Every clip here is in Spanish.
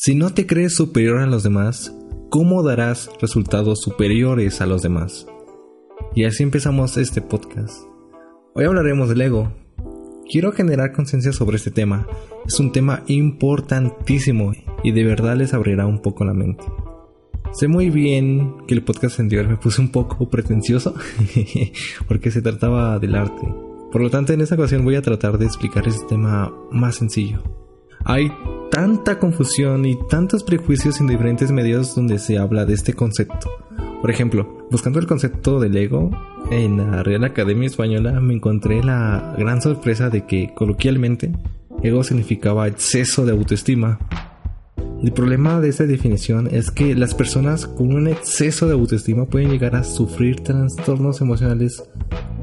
Si no te crees superior a los demás, ¿cómo darás resultados superiores a los demás? Y así empezamos este podcast. Hoy hablaremos del ego. Quiero generar conciencia sobre este tema. Es un tema importantísimo y de verdad les abrirá un poco la mente. Sé muy bien que el podcast anterior me puse un poco pretencioso porque se trataba del arte. Por lo tanto, en esta ocasión voy a tratar de explicar este tema más sencillo. Hay tanta confusión y tantos prejuicios en diferentes medios donde se habla de este concepto. Por ejemplo, buscando el concepto del ego, en la Real Academia Española me encontré la gran sorpresa de que coloquialmente ego significaba exceso de autoestima. El problema de esta definición es que las personas con un exceso de autoestima pueden llegar a sufrir trastornos emocionales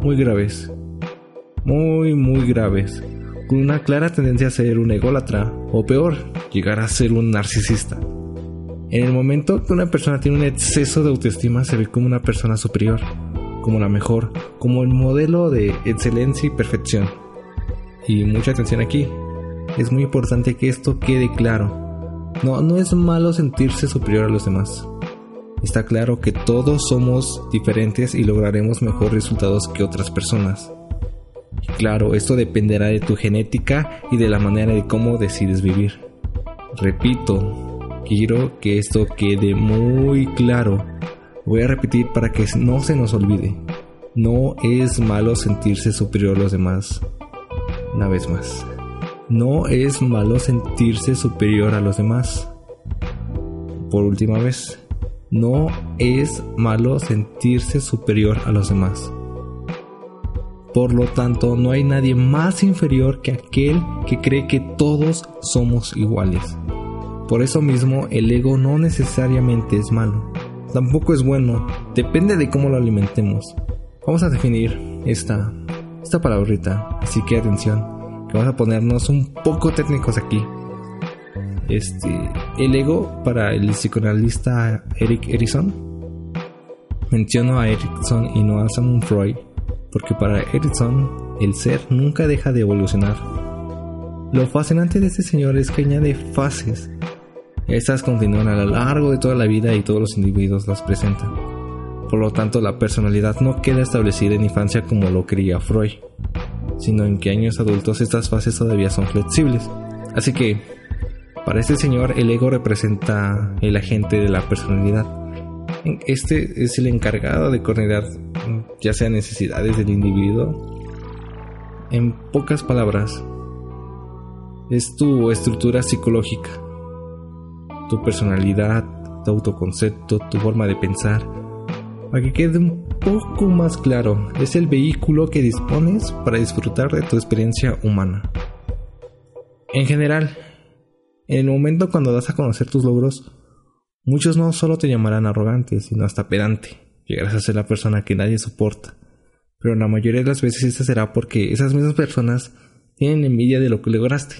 muy graves. Muy, muy graves con una clara tendencia a ser un ególatra, o peor, llegar a ser un narcisista. En el momento que una persona tiene un exceso de autoestima se ve como una persona superior, como la mejor, como el modelo de excelencia y perfección. Y mucha atención aquí, es muy importante que esto quede claro. No, no es malo sentirse superior a los demás. Está claro que todos somos diferentes y lograremos mejores resultados que otras personas. Claro, esto dependerá de tu genética y de la manera de cómo decides vivir. Repito, quiero que esto quede muy claro. Voy a repetir para que no se nos olvide. No es malo sentirse superior a los demás. Una vez más. No es malo sentirse superior a los demás. Por última vez. No es malo sentirse superior a los demás. Por lo tanto, no hay nadie más inferior que aquel que cree que todos somos iguales. Por eso mismo, el ego no necesariamente es malo. Tampoco es bueno, depende de cómo lo alimentemos. Vamos a definir esta, esta palabrita, así que atención, que vamos a ponernos un poco técnicos aquí. Este, el ego para el psicoanalista Eric Erikson, menciono a Erikson y no a Samuel Freud, porque para Erickson el ser nunca deja de evolucionar. Lo fascinante de este señor es que añade fases. Estas continúan a lo largo de toda la vida y todos los individuos las presentan. Por lo tanto, la personalidad no queda establecida en infancia como lo quería Freud, sino en que años adultos estas fases todavía son flexibles. Así que, para este señor, el ego representa el agente de la personalidad. Este es el encargado de coordinar ya sea necesidades del individuo. En pocas palabras, es tu estructura psicológica, tu personalidad, tu autoconcepto, tu forma de pensar. Para que quede un poco más claro, es el vehículo que dispones para disfrutar de tu experiencia humana. En general, en el momento cuando das a conocer tus logros, muchos no solo te llamarán arrogante, sino hasta pedante llegarás a ser la persona que nadie soporta. Pero la mayoría de las veces esta será porque esas mismas personas tienen envidia de lo que lograste.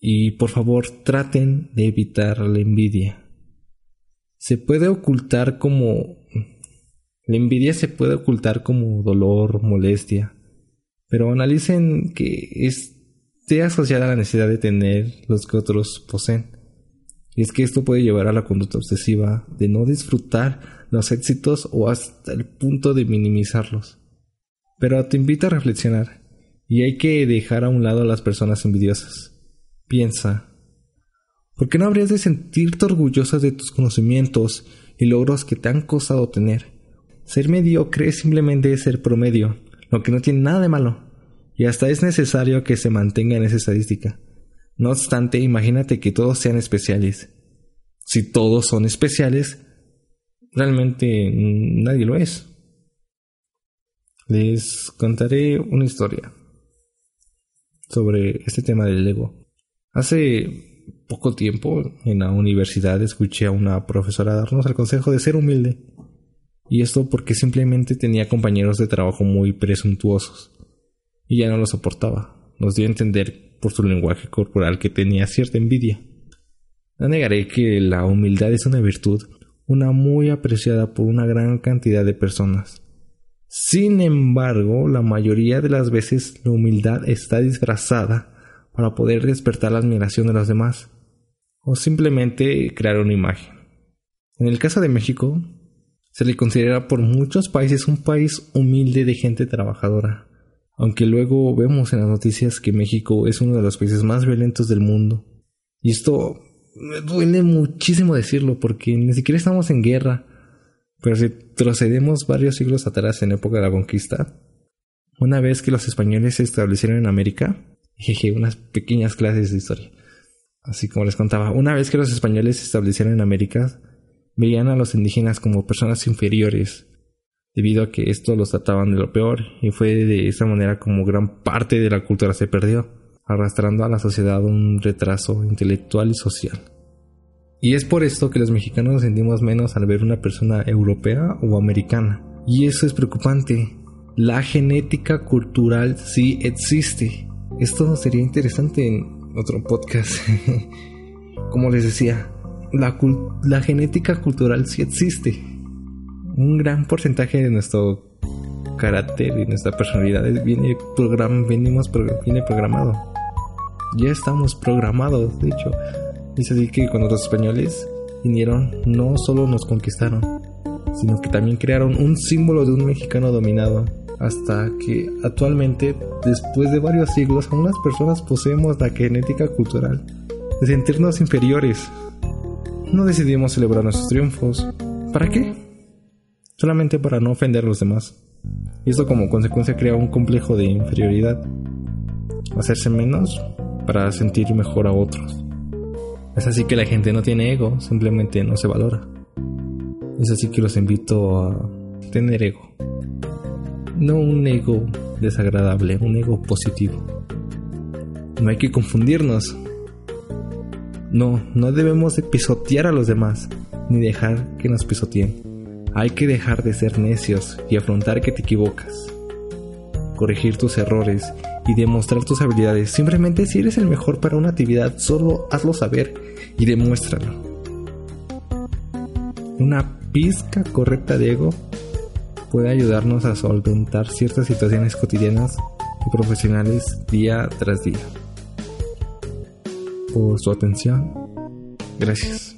Y por favor traten de evitar la envidia. Se puede ocultar como... La envidia se puede ocultar como dolor, molestia. Pero analicen que esté asociada a la necesidad de tener los que otros poseen. Y es que esto puede llevar a la conducta obsesiva de no disfrutar los éxitos o hasta el punto de minimizarlos. Pero te invito a reflexionar y hay que dejar a un lado a las personas envidiosas. Piensa, ¿por qué no habrías de sentirte orgullosa de tus conocimientos y logros que te han costado tener? Ser mediocre es simplemente ser promedio, lo que no tiene nada de malo, y hasta es necesario que se mantenga en esa estadística. No obstante, imagínate que todos sean especiales. Si todos son especiales, realmente nadie lo es. Les contaré una historia sobre este tema del ego. Hace poco tiempo en la universidad escuché a una profesora darnos el consejo de ser humilde. Y esto porque simplemente tenía compañeros de trabajo muy presuntuosos. Y ya no lo soportaba. Nos dio a entender por su lenguaje corporal que tenía cierta envidia. No negaré que la humildad es una virtud una muy apreciada por una gran cantidad de personas. Sin embargo, la mayoría de las veces la humildad está disfrazada para poder despertar la admiración de los demás. o simplemente crear una imagen. En el caso de México, se le considera por muchos países un país humilde de gente trabajadora, aunque luego vemos en las noticias que México es uno de los países más violentos del mundo. Y esto me duele muchísimo decirlo porque ni siquiera estamos en guerra, pero si procedemos varios siglos atrás en época de la conquista, una vez que los españoles se establecieron en América, jeje, unas pequeñas clases de historia. Así como les contaba, una vez que los españoles se establecieron en América, veían a los indígenas como personas inferiores, debido a que esto los trataban de lo peor, y fue de esa manera como gran parte de la cultura se perdió, arrastrando a la sociedad un retraso intelectual y social. Y es por esto que los mexicanos nos sentimos menos al ver una persona europea o americana. Y eso es preocupante. La genética cultural sí existe. Esto sería interesante en otro podcast. Como les decía, la, genética cultural sí existe. Un gran porcentaje de nuestro carácter y nuestra personalidad viene, program, viene programado. Ya estamos programados, de hecho. Es así que cuando los españoles vinieron, no solo nos conquistaron, sino que también crearon un símbolo de un mexicano dominado. Hasta que actualmente, después de varios siglos, aún las personas poseemos la genética cultural de sentirnos inferiores no decidimos celebrar nuestros triunfos. ¿Para qué? Solamente para no ofender a los demás. Y esto como consecuencia crea un complejo de inferioridad. Hacerse menos para sentir mejor a otros. Es así que la gente no tiene ego, simplemente no se valora. Es así que los invito a tener ego. No un ego desagradable, un ego positivo. No hay que confundirnos. No, no debemos pisotear a los demás, ni dejar que nos pisoteen. Hay que dejar de ser necios y afrontar que te equivocas. Corregir tus errores y demostrar tus habilidades. Simplemente si eres el mejor para una actividad, solo hazlo saber y demuéstralo. Una pizca correcta de ego puede ayudarnos a solventar ciertas situaciones cotidianas y profesionales día tras día por su atención. Gracias.